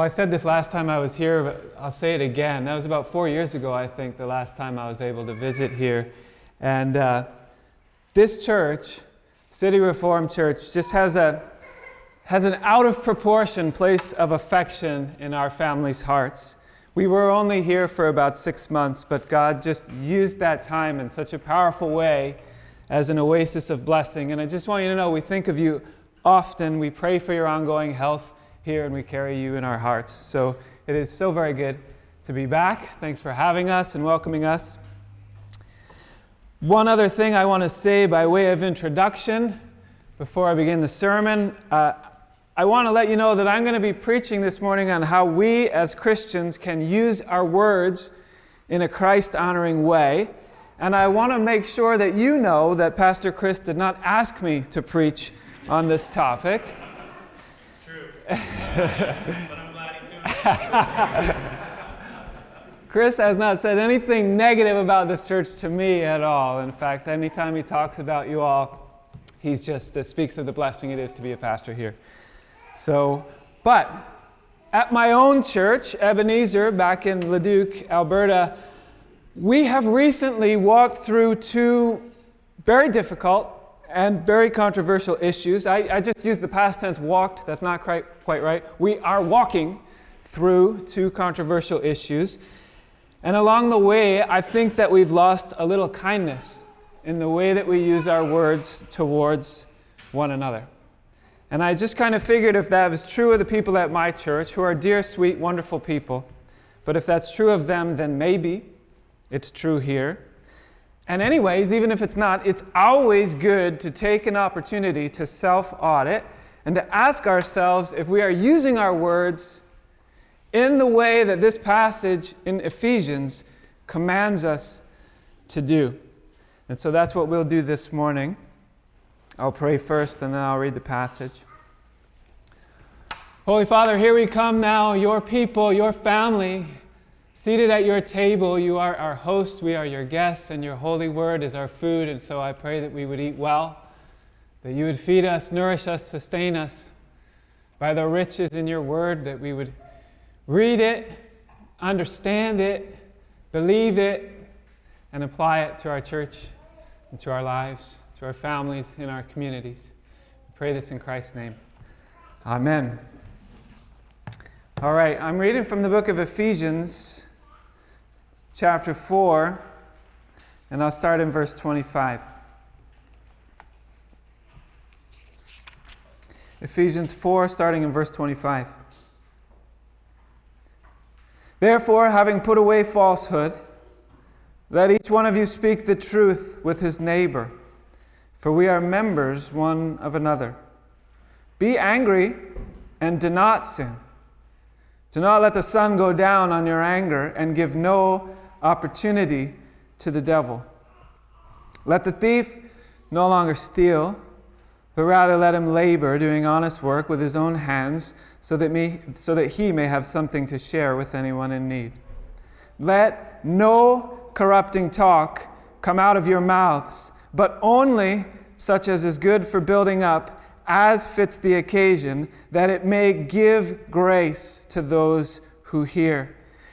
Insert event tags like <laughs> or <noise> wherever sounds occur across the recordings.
Well, I said this last time I was here, but I'll say it again. That was about four years ago, I think, the last time I was able to visit here. And uh, this church, City Reformed Church, just has, a, has an out of proportion place of affection in our family's hearts. We were only here for about six months, but God just used that time in such a powerful way as an oasis of blessing. And I just want you to know we think of you often. We pray for your ongoing health here and we carry you in our hearts. So it is so very good to be back. Thanks for having us and welcoming us. One other thing I want to say by way of introduction before I begin the sermon. Uh, I want to let you know that I'm going to be preaching this morning on how we as Christians can use our words in a Christ honoring way. And I want to make sure that you know that Pastor Chris did not ask me to preach on this topic. but I'm glad he's doing it. <laughs> Chris has not said anything negative about this church to me at all. In fact, anytime he talks about you all, he just uh, speaks of the blessing it is to be a pastor here. So, but at my own church, Ebenezer, back in Leduc, Alberta, we have recently walked through two very difficult and very controversial issues. I, I just used the past tense walked, that's not quite, quite right. We are walking through two controversial issues. And along the way, I think that we've lost a little kindness in the way that we use our words towards one another. And I just kind of figured if that was true of the people at my church, who are dear, sweet, wonderful people, but if that's true of them, then maybe it's true here. And, anyways, even if it's not, it's always good to take an opportunity to self audit and to ask ourselves if we are using our words in the way that this passage in Ephesians commands us to do. And so that's what we'll do this morning. I'll pray first and then I'll read the passage. Holy Father, here we come now, your people, your family. Seated at your table, you are our host, we are your guests, and your holy word is our food. And so I pray that we would eat well, that you would feed us, nourish us, sustain us by the riches in your word, that we would read it, understand it, believe it, and apply it to our church and to our lives, to our families, in our communities. We pray this in Christ's name. Amen. All right, I'm reading from the book of Ephesians chapter 4, and I'll start in verse 25. Ephesians 4, starting in verse 25. Therefore, having put away falsehood, let each one of you speak the truth with his neighbor, for we are members one of another. Be angry and do not sin. Do not let the sun go down on your anger and give no opportunity to the devil. Let the thief no longer steal, but rather let him labor, doing honest work with his own hands, so that, me, so that he may have something to share with anyone in need. Let no corrupting talk come out of your mouths, but only such as is good for building up, as fits the occasion, that it may give grace to those who hear.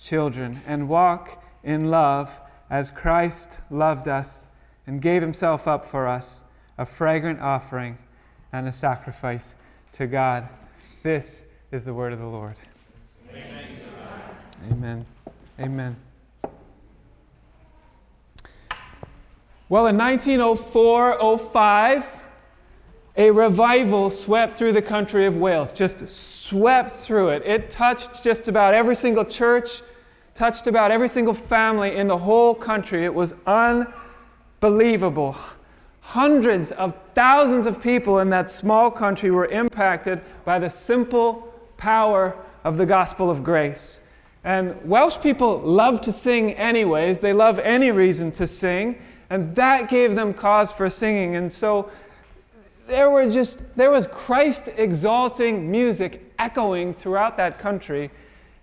children and walk in love as Christ loved us and gave himself up for us, a fragrant offering and a sacrifice to God. This is the word of the Lord. Amen. Amen. Amen. Well, in 1904 05, a revival swept through the country of Wales, just swept through it. It touched just about every single church touched about every single family in the whole country. It was unbelievable. Hundreds of thousands of people in that small country were impacted by the simple power of the gospel of grace. And Welsh people love to sing anyways, they love any reason to sing, and that gave them cause for singing. And so there were just there was Christ exalting music echoing throughout that country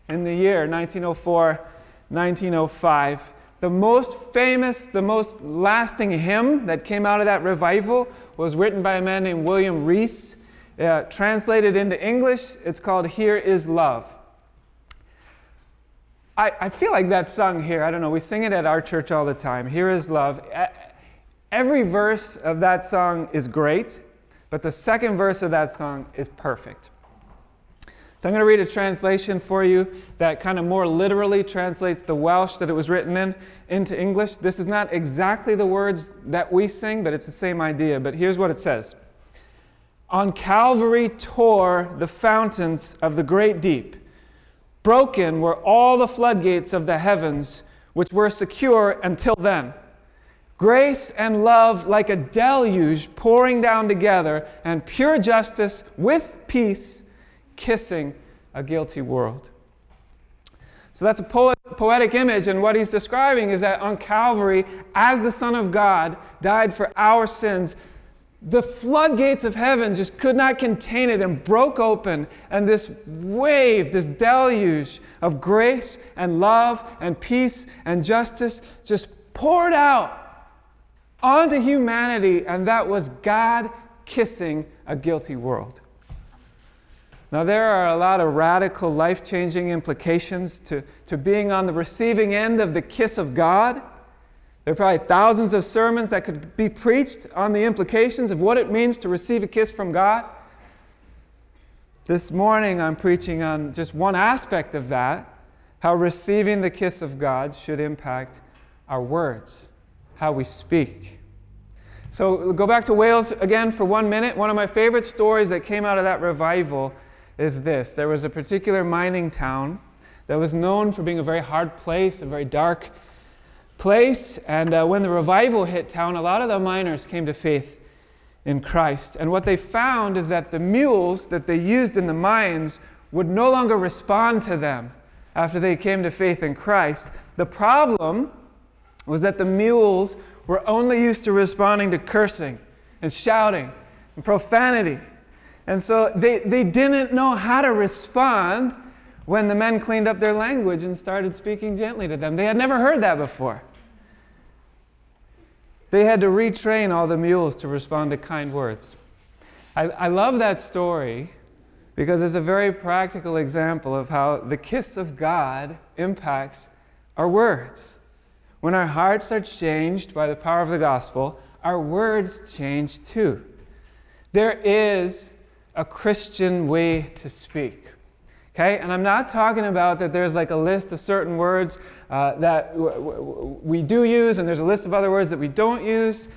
in the year 1904 1905 the most famous the most lasting hymn that came out of that revival was written by a man named William Rees uh, translated into English. It's called Here is Love. I, I feel like that's sung here. I don't know. We sing it at our church all the time. Here is Love. Every verse of that song is great but the second verse of that song is perfect. So I'm going to read a translation for you that kind of more literally translates the Welsh that it was written in into English. This is not exactly the words that we sing, but it's the same idea. But here's what it says On Calvary tore the fountains of the great deep. Broken were all the floodgates of the heavens, which were secure until then. Grace and love like a deluge pouring down together, and pure justice with peace kissing a guilty world. So that's a poet, poetic image, and what he's describing is that on Calvary, as the Son of God died for our sins, the floodgates of heaven just could not contain it and broke open, and this wave, this deluge of grace and love and peace and justice just poured out onto humanity, and that was God kissing a guilty world. Now, there are a lot of radical, life changing implications to, to being on the receiving end of the kiss of God. There are probably thousands of sermons that could be preached on the implications of what it means to receive a kiss from God. This morning, I'm preaching on just one aspect of that how receiving the kiss of God should impact our words how we speak. So go back to Wales again for one minute. One of my favorite stories that came out of that revival is this there was a particular mining town that was known for being a very hard place, a very dark place. And uh, when the revival hit town, a lot of the miners came to faith in Christ. And what they found is that the mules that they used in the mines would no longer respond to them after they came to faith in Christ. The problem was that the mules were only used to responding to cursing and shouting and profanity. And so they, they didn't know how to respond when the men cleaned up their language and started speaking gently to them. They had never heard that before. They had to retrain all the mules to respond to kind words. I, I love that story because it's a very practical example of how the kiss of God impacts our words. When our hearts are changed by the power of the gospel, our words change too. There is a Christian way to speak. Okay? And I'm not talking about that there's like a list of certain words uh, that w- w- we do use and there's a list of other words that we don't use.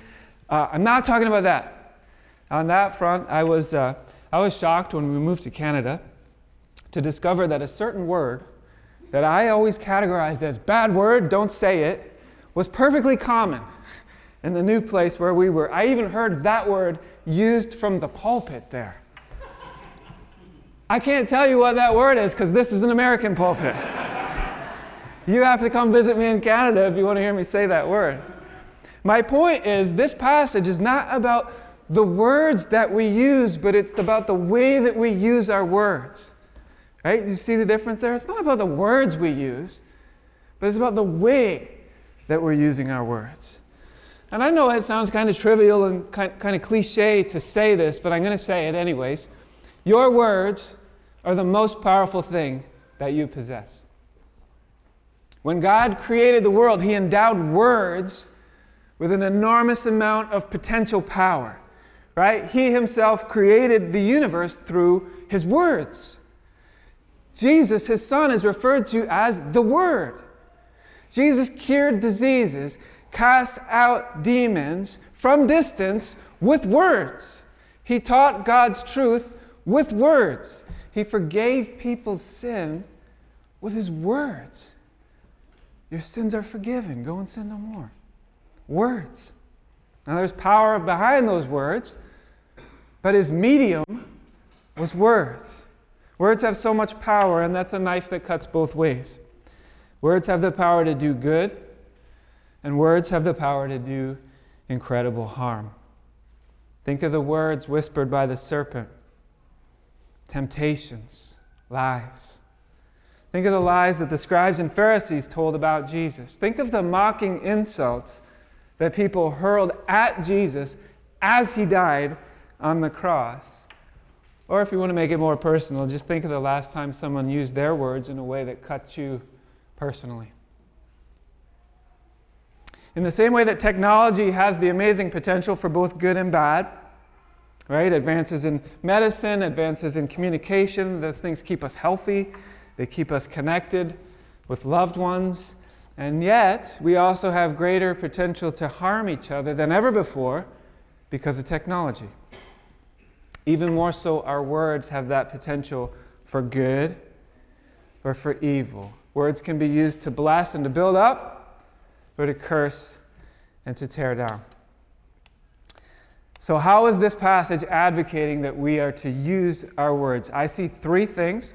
Uh, I'm not talking about that. On that front, I was, uh, I was shocked when we moved to Canada to discover that a certain word that I always categorized as bad word, don't say it, was perfectly common in the new place where we were. I even heard that word used from the pulpit there. I can't tell you what that word is because this is an American pulpit. you have to come visit me in Canada if you want to hear me say that word. My point is, this passage is not about the words that we use, but it's about the way that we use our words. Right? You see the difference there? It's not about the words we use, but it's about the way that we're using our words. And I know it sounds kind of trivial and kind, of cliche to say this, but I'm going to say it anyways. Your words are the most powerful thing that you possess. When God created the world, He endowed words with an enormous amount of potential power, right? He Himself created the universe through His words. Jesus, his son, is referred to as the Word. Jesus cured diseases, cast out demons from distance with words. He taught God's truth with words. He forgave people's sin with his words. Your sins are forgiven. Go and sin no more. Words. Now, there's power behind those words, but his medium was words. Words have so much power, and that's a knife that cuts both ways. Words have the power to do good, and words have the power to do incredible harm. Think of the words whispered by the serpent temptations, lies. Think of the lies that the scribes and Pharisees told about Jesus. Think of the mocking insults that people hurled at Jesus as he died on the cross. Or if you want to make it more personal, just think of the last time someone used their words in a way that cut you personally. In the same way that technology has the amazing potential for both good and bad, right? Advances in medicine, advances in communication, those things keep us healthy, they keep us connected with loved ones. And yet, we also have greater potential to harm each other than ever before because of technology. Even more so, our words have that potential for good or for evil. Words can be used to bless and to build up, or to curse and to tear down. So, how is this passage advocating that we are to use our words? I see three things.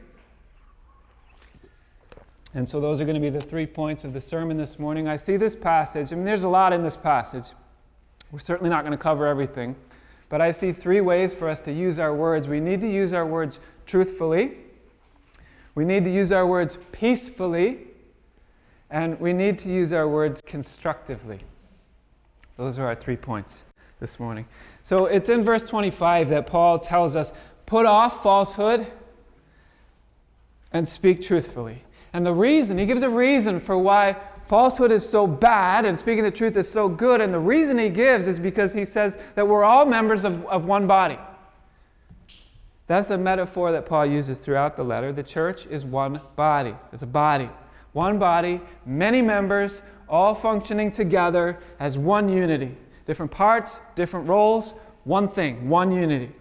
And so, those are going to be the three points of the sermon this morning. I see this passage, I mean, there's a lot in this passage. We're certainly not going to cover everything. But I see three ways for us to use our words. We need to use our words truthfully, we need to use our words peacefully, and we need to use our words constructively. Those are our three points this morning. So it's in verse 25 that Paul tells us put off falsehood and speak truthfully. And the reason, he gives a reason for why falsehood is so bad and speaking the truth is so good. And the reason he gives is because he says that we're all members of, of one body. That's a metaphor that Paul uses throughout the letter. The church is one body. It's a body. One body, many members, all functioning together as one unity. Different parts, different roles, one thing, one unity.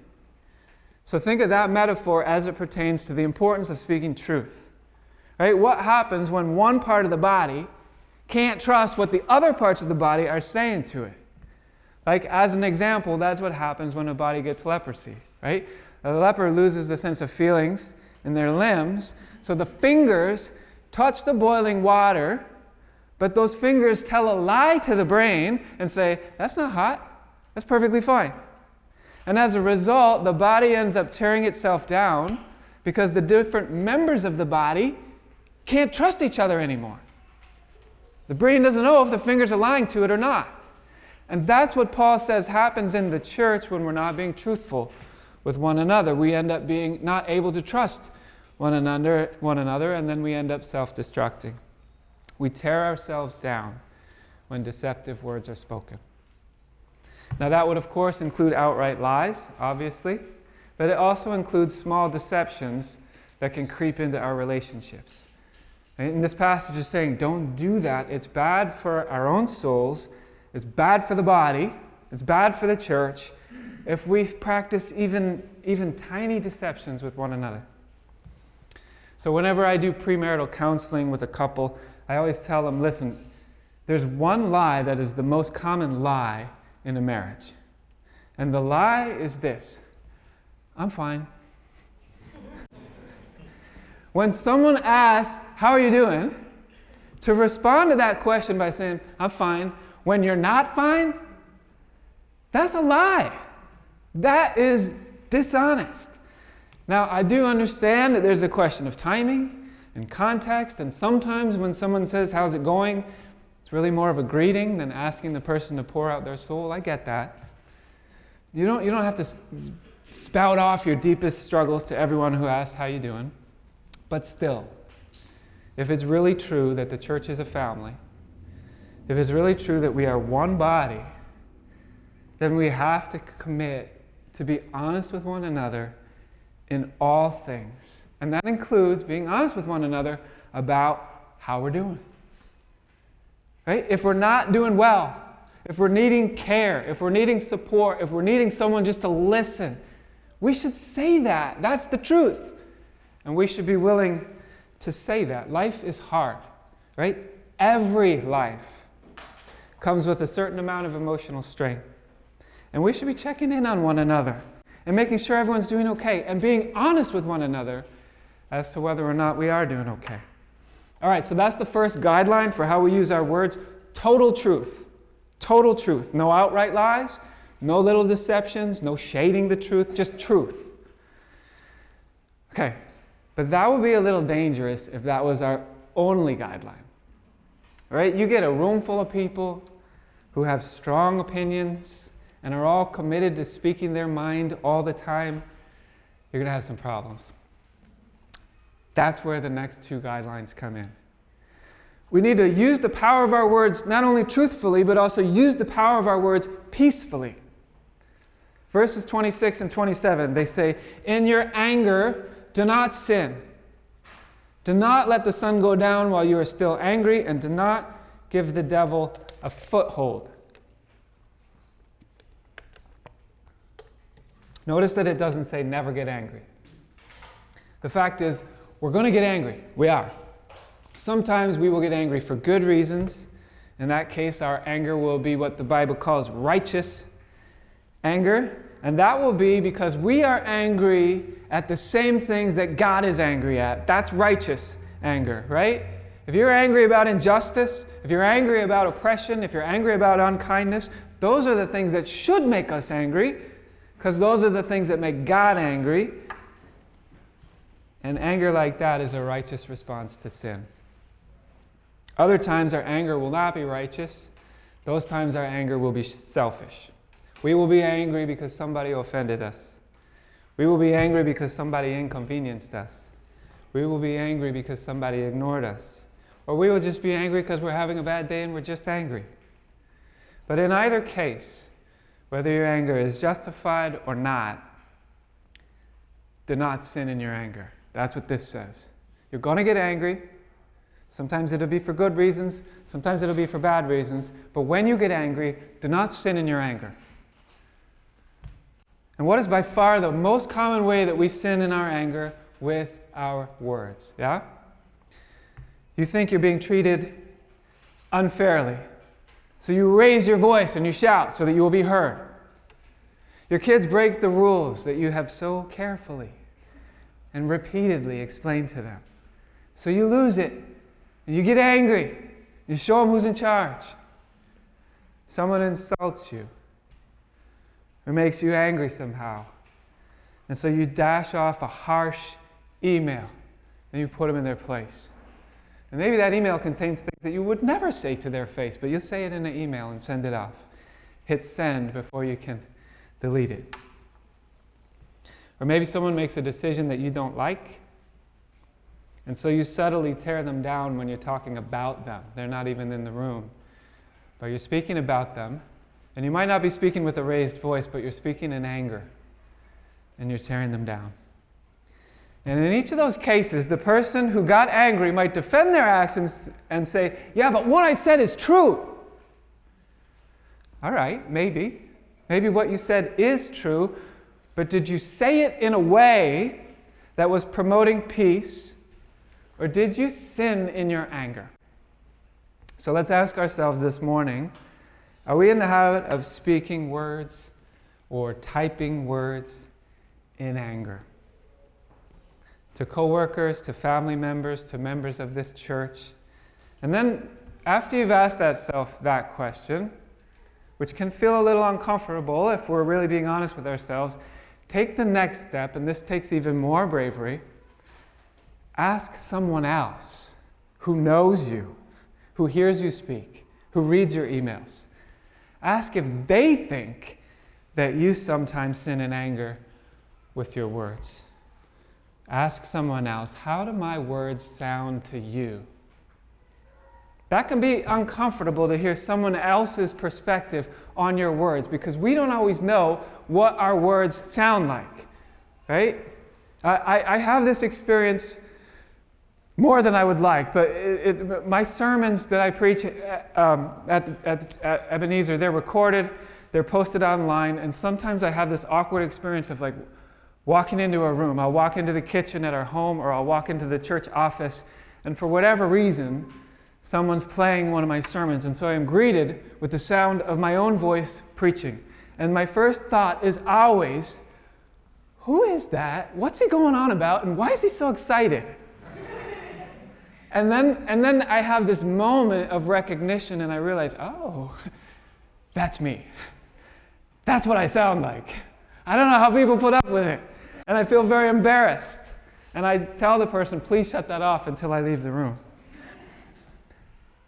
So think of that metaphor as it pertains to the importance of speaking truth. Right? What happens when one part of the body can't trust what the other parts of the body are saying to it? Like, as an example, that's what happens when a body gets leprosy, right? The leper loses the sense of feelings in their limbs, so the fingers touch the boiling water, but those fingers tell a lie to the brain and say, That's not hot, that's perfectly fine. And as a result, the body ends up tearing itself down because the different members of the body can't trust each other anymore. The brain doesn't know if the fingers are lying to it or not. And that's what Paul says happens in the church when we're not being truthful with one another. We end up being not able to trust one another, one another and then we end up self destructing. We tear ourselves down when deceptive words are spoken. Now, that would, of course, include outright lies, obviously, but it also includes small deceptions that can creep into our relationships. And this passage is saying, don't do that. It's bad for our own souls, it's bad for the body, it's bad for the church if we practice even, even tiny deceptions with one another. So, whenever I do premarital counseling with a couple, I always tell them listen, there's one lie that is the most common lie in a marriage. And the lie is this I'm fine. <laughs> When someone asks, How are you doing? to respond to that question by saying, I'm fine, when you're not fine, that's a lie. That is dishonest. Now, I do understand that there's a question of timing and context, and sometimes when someone says, How's it going? it's really more of a greeting than asking the person to pour out their soul. I get that. You don't, you don't have to spout off your deepest struggles to everyone who asks, How you doing? But still, if it's really true that the church is a family, if it's really true that we are one body, then we have to commit to be honest with one another in all things. And that includes being honest with one another about how we're doing. Right? If we're not doing well, if we're needing care, if we're needing support, if we're needing someone just to listen, we should say that. That's the truth. And we should be willing to say that. Life is hard, right? Every life comes with a certain amount of emotional strain. And we should be checking in on one another and making sure everyone's doing okay and being honest with one another as to whether or not we are doing okay. All right, so that's the first guideline for how we use our words total truth. Total truth. No outright lies, no little deceptions, no shading the truth, just truth. Okay, but that would be a little dangerous if that was our only guideline. Right? You get a room full of people who have strong opinions and are all committed to speaking their mind all the time, you're going to have some problems. That's where the next two guidelines come in. We need to use the power of our words not only truthfully, but also use the power of our words peacefully. Verses 26 and 27, they say, In your anger, do not sin. Do not let the sun go down while you are still angry, and do not give the devil a foothold. Notice that it doesn't say never get angry. The fact is, we're going to get angry. We are. Sometimes we will get angry for good reasons. In that case, our anger will be what the Bible calls righteous anger. And that will be because we are angry at the same things that God is angry at. That's righteous anger, right? If you're angry about injustice, if you're angry about oppression, if you're angry about unkindness, those are the things that should make us angry because those are the things that make God angry. And anger like that is a righteous response to sin. Other times, our anger will not be righteous. Those times, our anger will be selfish. We will be angry because somebody offended us. We will be angry because somebody inconvenienced us. We will be angry because somebody ignored us. Or we will just be angry because we're having a bad day and we're just angry. But in either case, whether your anger is justified or not, do not sin in your anger. That's what this says. You're going to get angry. Sometimes it'll be for good reasons, sometimes it'll be for bad reasons. But when you get angry, do not sin in your anger. And what is by far the most common way that we sin in our anger? With our words. Yeah? You think you're being treated unfairly. So you raise your voice and you shout so that you will be heard. Your kids break the rules that you have so carefully and repeatedly explained to them. So you lose it and you get angry. You show them who's in charge. Someone insults you or makes you angry somehow. And so you dash off a harsh email and you put them in their place. And maybe that email contains things that you would never say to their face, but you'll say it in an email and send it off. Hit send before you can delete it. Or maybe someone makes a decision that you don't like, and so you subtly tear them down when you're talking about them. They're not even in the room. But you're speaking about them, and you might not be speaking with a raised voice, but you're speaking in anger, and you're tearing them down. And in each of those cases, the person who got angry might defend their actions and say, Yeah, but what I said is true. All right, maybe. Maybe what you said is true, but did you say it in a way that was promoting peace, or did you sin in your anger? So let's ask ourselves this morning are we in the habit of speaking words or typing words in anger? To coworkers, to family members, to members of this church. And then after you've asked that self that question, which can feel a little uncomfortable if we're really being honest with ourselves, take the next step, and this takes even more bravery. Ask someone else who knows you, who hears you speak, who reads your emails. Ask if they think that you sometimes sin in anger with your words. Ask someone else, how do my words sound to you? That can be uncomfortable to hear someone else's perspective on your words because we don't always know what our words sound like, right? I, I have this experience more than I would like, but it, it, my sermons that I preach at, um, at, at, at Ebenezer, they're recorded, they're posted online, and sometimes I have this awkward experience of like walking into a room. I'll walk into the kitchen at our home, or I'll walk into the church office, and for whatever reason, someone's playing one of my sermons, and so I am greeted with the sound of my own voice preaching. And my first thought is always, Who is that? What's he going on about? And why is he so excited? <laughs> and then, and then I have this moment of recognition and I realize, oh, that's me. That's what I sound like. I don't know how people put up with it. And I feel very embarrassed. And I tell the person, please shut that off until I leave the room.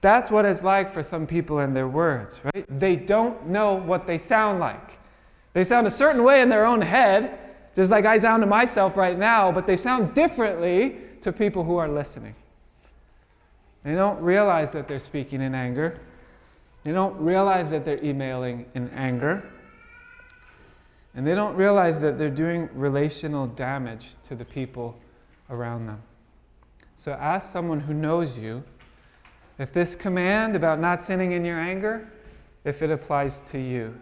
That's what it's like for some people and their words, right? They don't know what they sound like. They sound a certain way in their own head, just like I sound to myself right now, but they sound differently to people who are listening. They don't realize that they're speaking in anger. They don't realize that they're emailing in anger. And they don't realize that they're doing relational damage to the people around them. So ask someone who knows you if this command about not sinning in your anger, if it applies to you.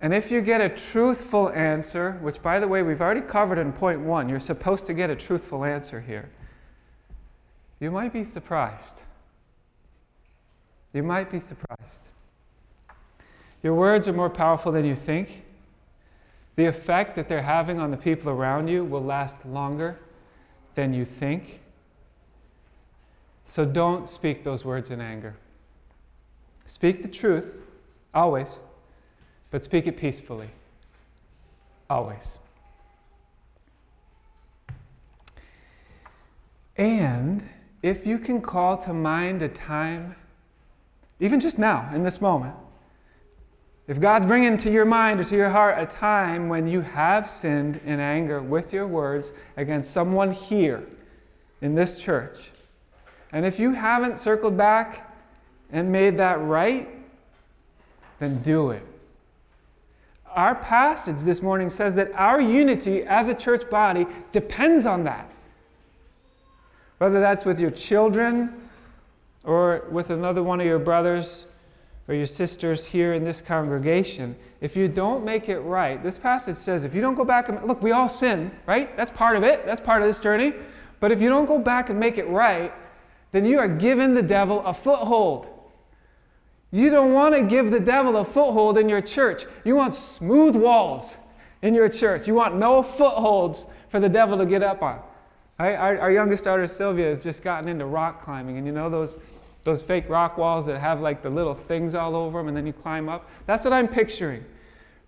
And if you get a truthful answer, which by the way, we've already covered in point one, you're supposed to get a truthful answer here, you might be surprised. You might be surprised. Your words are more powerful than you think. The effect that they're having on the people around you will last longer than you think. So don't speak those words in anger. Speak the truth, always, but speak it peacefully, always. And if you can call to mind a time, even just now, in this moment, if God's bringing to your mind or to your heart a time when you have sinned in anger with your words against someone here in this church, and if you haven't circled back and made that right, then do it. Our passage this morning says that our unity as a church body depends on that. Whether that's with your children or with another one of your brothers or your sisters here in this congregation, if you don't make it right, this passage says if you don't go back and look, we all sin, right? That's part of it, that's part of this journey. But if you don't go back and make it right, then you are giving the devil a foothold. You don't want to give the devil a foothold in your church. You want smooth walls in your church. You want no footholds for the devil to get up on. Right? Our, our youngest daughter, Sylvia, has just gotten into rock climbing. And you know those those fake rock walls that have like the little things all over them and then you climb up. That's what I'm picturing.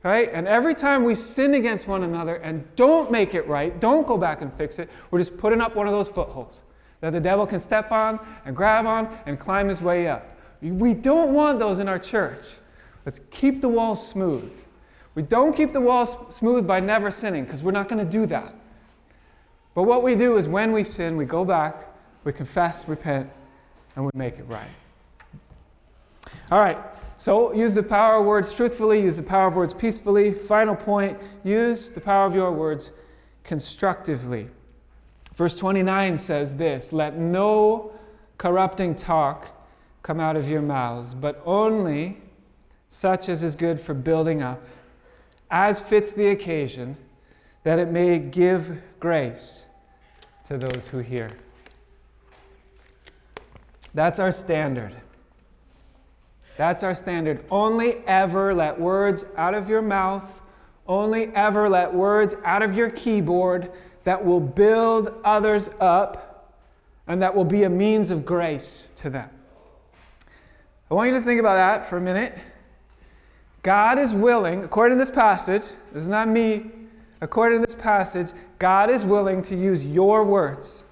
Right? And every time we sin against one another and don't make it right, don't go back and fix it, we're just putting up one of those footholds that the devil can step on and grab on and climb his way up. We don't want those in our church. Let's keep the walls smooth. We don't keep the walls smooth by never sinning because we're not going to do that. But what we do is when we sin, we go back, we confess, repent, and we make it right. All right, so use the power of words truthfully, use the power of words peacefully. Final point use the power of your words constructively. Verse 29 says this Let no corrupting talk come out of your mouths, but only such as is good for building up, as fits the occasion, that it may give grace to those who hear. That's our standard. That's our standard. Only ever let words out of your mouth, only ever let words out of your keyboard that will build others up and that will be a means of grace to them. I want you to think about that for a minute. God is willing, according to this passage, this is not me, according to this passage, God is willing to use your words,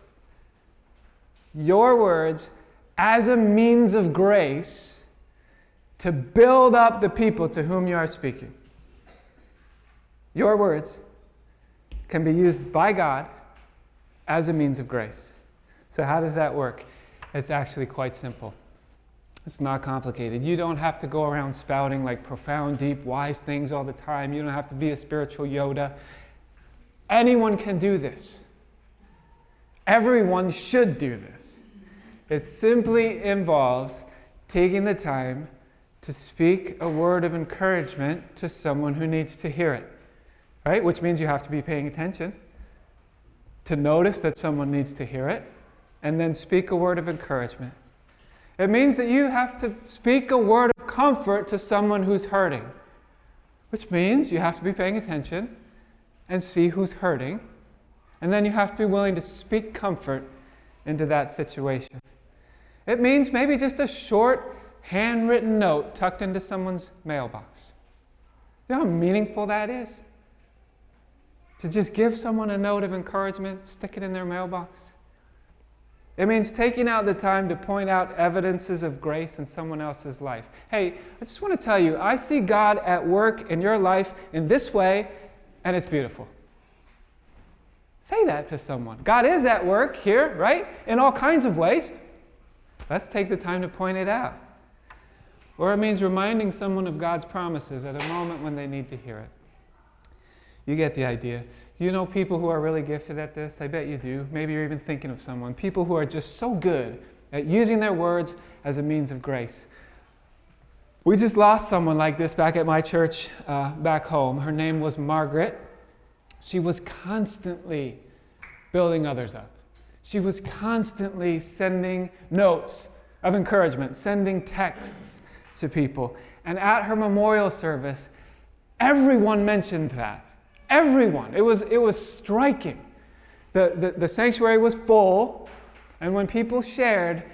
your words as a means of grace to build up the people to whom you are speaking. Your words can be used by God as a means of grace. So, how does that work? It's actually quite simple. It's not complicated. You don't have to go around spouting like profound, deep, wise things all the time. You don't have to be a spiritual Yoda. Anyone can do this. Everyone should do this. It simply involves taking the time to speak a word of encouragement to someone who needs to hear it, right? Which means you have to be paying attention to notice that someone needs to hear it and then speak a word of encouragement. It means that you have to speak a word of comfort to someone who's hurting, which means you have to be paying attention and see who's hurting. And then you have to be willing to speak comfort into that situation. It means maybe just a short, handwritten note tucked into someone's mailbox. You know how meaningful that is? To just give someone a note of encouragement, stick it in their mailbox. It means taking out the time to point out evidences of grace in someone else's life. Hey, I just want to tell you, I see God at work in your life in this way, and it's beautiful. Say that to someone. God is at work here, right? In all kinds of ways. Let's take the time to point it out. Or it means reminding someone of God's promises at a moment when they need to hear it. You get the idea. You know people who are really gifted at this? I bet you do. Maybe you're even thinking of someone. People who are just so good at using their words as a means of grace. We just lost someone like this back at my church uh, back home. Her name was Margaret. She was constantly building others up. She was constantly sending notes of encouragement, sending texts to people. And at her memorial service, everyone mentioned that. Everyone. It was, it was striking. The, the, the sanctuary was full, and when people shared,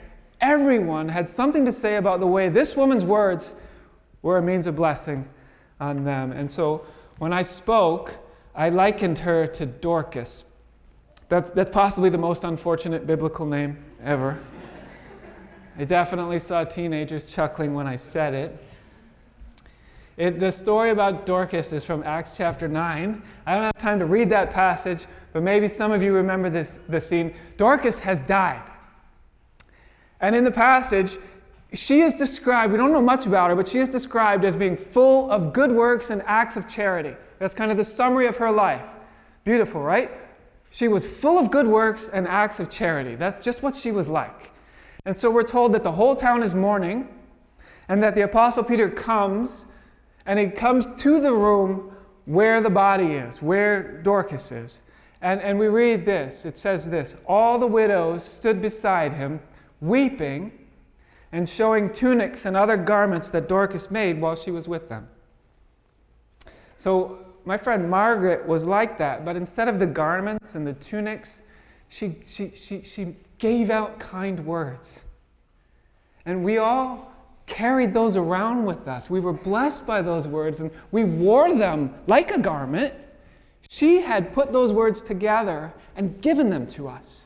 everyone had something to say about the way this woman's words were a means of blessing on them. And so when I spoke, I likened her to Dorcas. That's, that's possibly the most unfortunate biblical name ever. I definitely saw teenagers chuckling when I said it. It, the story about Dorcas is from Acts chapter 9. I don't have time to read that passage, but maybe some of you remember this, this scene. Dorcas has died. And in the passage, she is described, we don't know much about her, but she is described as being full of good works and acts of charity. That's kind of the summary of her life. Beautiful, right? She was full of good works and acts of charity. That's just what she was like. And so we're told that the whole town is mourning, and that the Apostle Peter comes and he comes to the room where the body is, where Dorcas is. And, and we read this it says this All the widows stood beside him, weeping and showing tunics and other garments that Dorcas made while she was with them. So, my friend Margaret was like that, but instead of the garments and the tunics, she, she, she, she gave out kind words. And we all carried those around with us. We were blessed by those words and we wore them like a garment. She had put those words together and given them to us.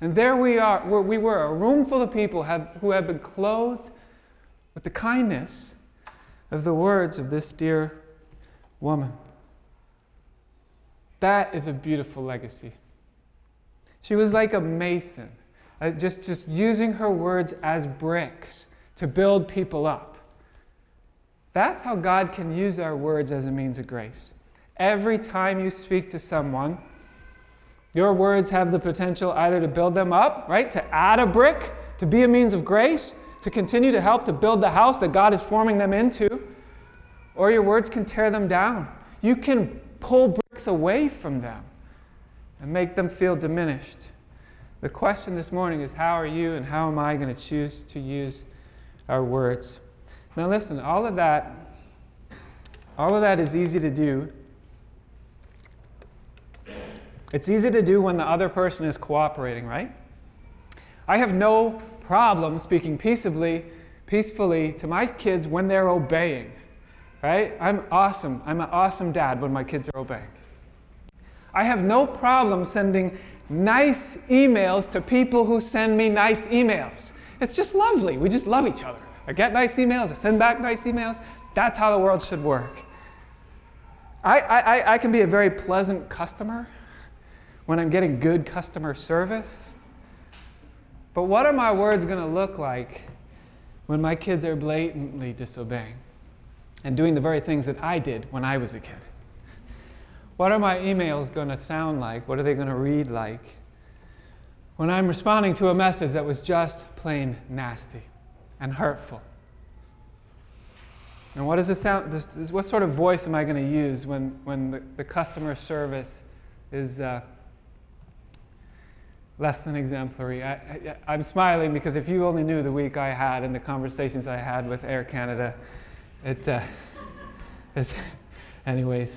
And there we are, where we were, a room full of people have, who have been clothed with the kindness of the words of this dear woman. That is a beautiful legacy. She was like a mason, uh, just, just using her words as bricks to build people up. That's how God can use our words as a means of grace. Every time you speak to someone, your words have the potential either to build them up, right? To add a brick, to be a means of grace, to continue to help to build the house that God is forming them into, or your words can tear them down. You can pull away from them and make them feel diminished. The question this morning is how are you and how am I going to choose to use our words. Now listen, all of that all of that is easy to do. It's easy to do when the other person is cooperating, right? I have no problem speaking peaceably, peacefully to my kids when they're obeying. Right? I'm awesome. I'm an awesome dad when my kids are obeying. I have no problem sending nice emails to people who send me nice emails. It's just lovely. We just love each other. I get nice emails, I send back nice emails. That's how the world should work. I, I, I can be a very pleasant customer when I'm getting good customer service. But what are my words going to look like when my kids are blatantly disobeying and doing the very things that I did when I was a kid? What are my emails going to sound like? What are they going to read like? when I'm responding to a message that was just plain nasty and hurtful. And what does it sound? This, what sort of voice am I going to use when, when the, the customer service is uh, less than exemplary? I, am smiling because if you only knew the week I had and the conversations I had with Air Canada, it, uh, <laughs> anyways.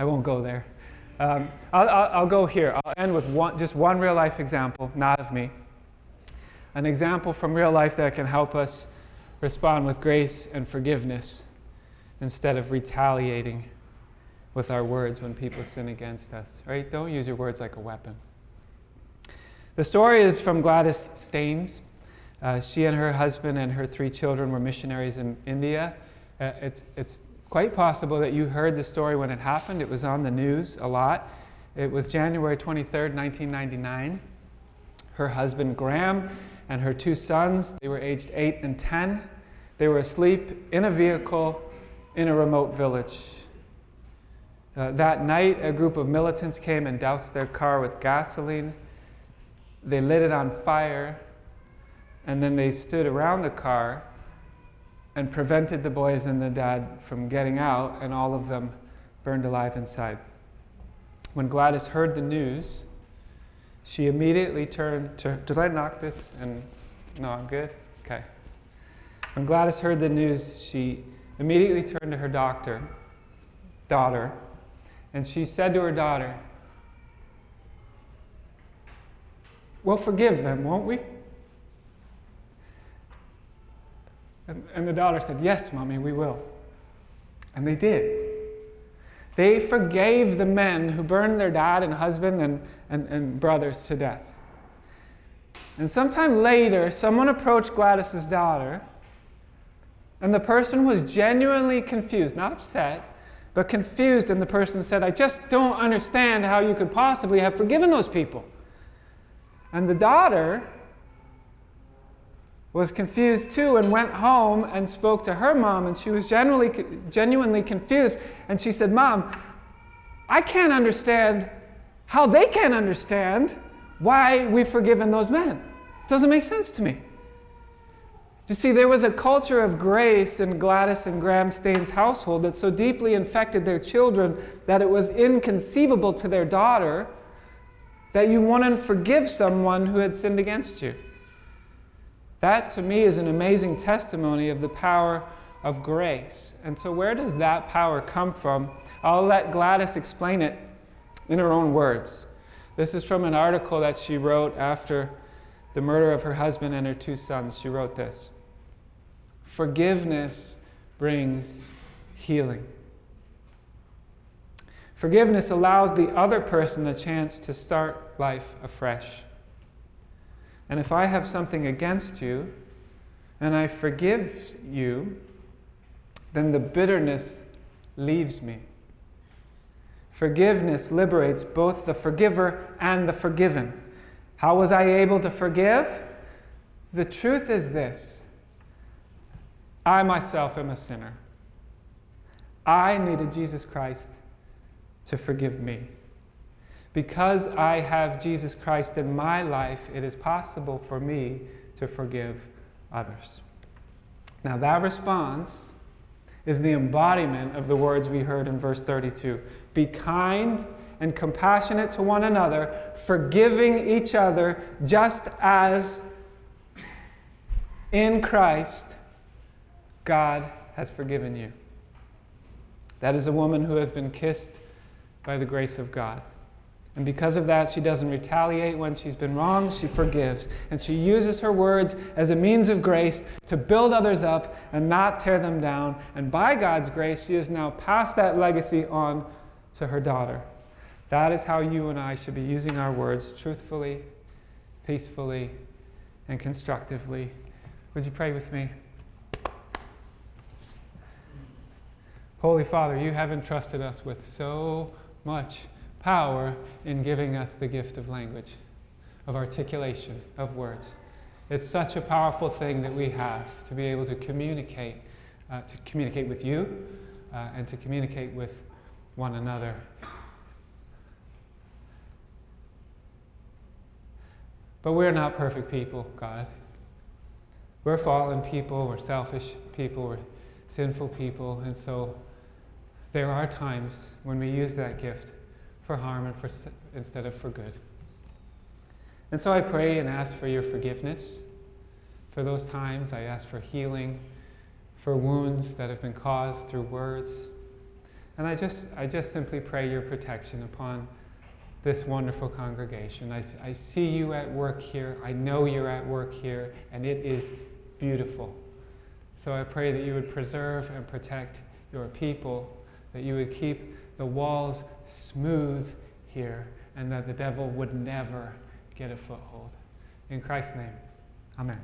I won't go there. Um, I'll, I'll, I'll go here. I'll end with one, just one real life example, not of me. An example from real life that can help us respond with grace and forgiveness instead of retaliating with our words when people sin against us. Right? Don't use your words like a weapon. The story is from Gladys Staines. Uh, she and her husband and her three children were missionaries in India. Uh, it's, it's quite possible that you heard the story when it happened. It was on the news a lot. It was January 23rd, 1999. Her husband, Graham, and her two sons, they were aged 8 and 10. They were asleep in a vehicle in a remote village. Uh, that night, a group of militants came and doused their car with gasoline. They lit it on fire, and then they stood around the car and prevented the boys and the dad from getting out, and all of them burned alive inside. When Gladys heard the news, she immediately turned to. Did I knock this? And no, I'm good? Okay. When Gladys heard the news, she immediately turned to her doctor, daughter, and she said to her daughter, We'll forgive them, won't we? And, and the daughter said, Yes, mommy, we will. And they did. They forgave the men who burned their dad and husband and, and, and brothers to death. And sometime later, someone approached Gladys's daughter, and the person was genuinely confused, not upset, but confused. And the person said, I just don't understand how you could possibly have forgiven those people. And the daughter was confused too and went home and spoke to her mom, and she was genuinely, genuinely confused. And she said, Mom, I can't understand how they can't understand why we've forgiven those men. It doesn't make sense to me. You see, there was a culture of grace in Gladys and Graham Staines' household that so deeply infected their children that it was inconceivable to their daughter that you wouldn't forgive someone who had sinned against you. That to me is an amazing testimony of the power of grace. And so, where does that power come from? I'll let Gladys explain it in her own words. This is from an article that she wrote after the murder of her husband and her two sons. She wrote this Forgiveness brings healing. Forgiveness allows the other person a chance to start life afresh. And if I have something against you and I forgive you, then the bitterness leaves me. Forgiveness liberates both the forgiver and the forgiven. How was I able to forgive? The truth is this I myself am a sinner. I needed Jesus Christ to forgive me. Because I have Jesus Christ in my life, it is possible for me to forgive others. Now, that response is the embodiment of the words we heard in verse 32 Be kind and compassionate to one another, forgiving each other, just as in Christ God has forgiven you. That is a woman who has been kissed by the grace of God. And because of that, she doesn't retaliate when she's been wrong, she forgives. And she uses her words as a means of grace to build others up and not tear them down. And by God's grace, she has now passed that legacy on to her daughter. That is how you and I should be using our words truthfully, peacefully, and constructively. Would you pray with me? Holy Father, you have entrusted us with so much power in giving us the gift of language, of articulation, of words. It's such a powerful thing that we have to be able to communicate, uh, to communicate with you, uh, and to communicate with one another. But we're not perfect people, God. We're fallen people, we're selfish people, we're sinful people, and so there are times when we use that gift for harm and for, instead of for good. And so I pray and ask for your forgiveness for those times. I ask for healing for wounds that have been caused through words. And I just, I just simply pray your protection upon this wonderful congregation. I, I see you at work here. I know you're at work here, and it is beautiful. So I pray that you would preserve and protect your people, that you would keep the walls smooth here, and that the devil would never get a foothold. In Christ's name, amen.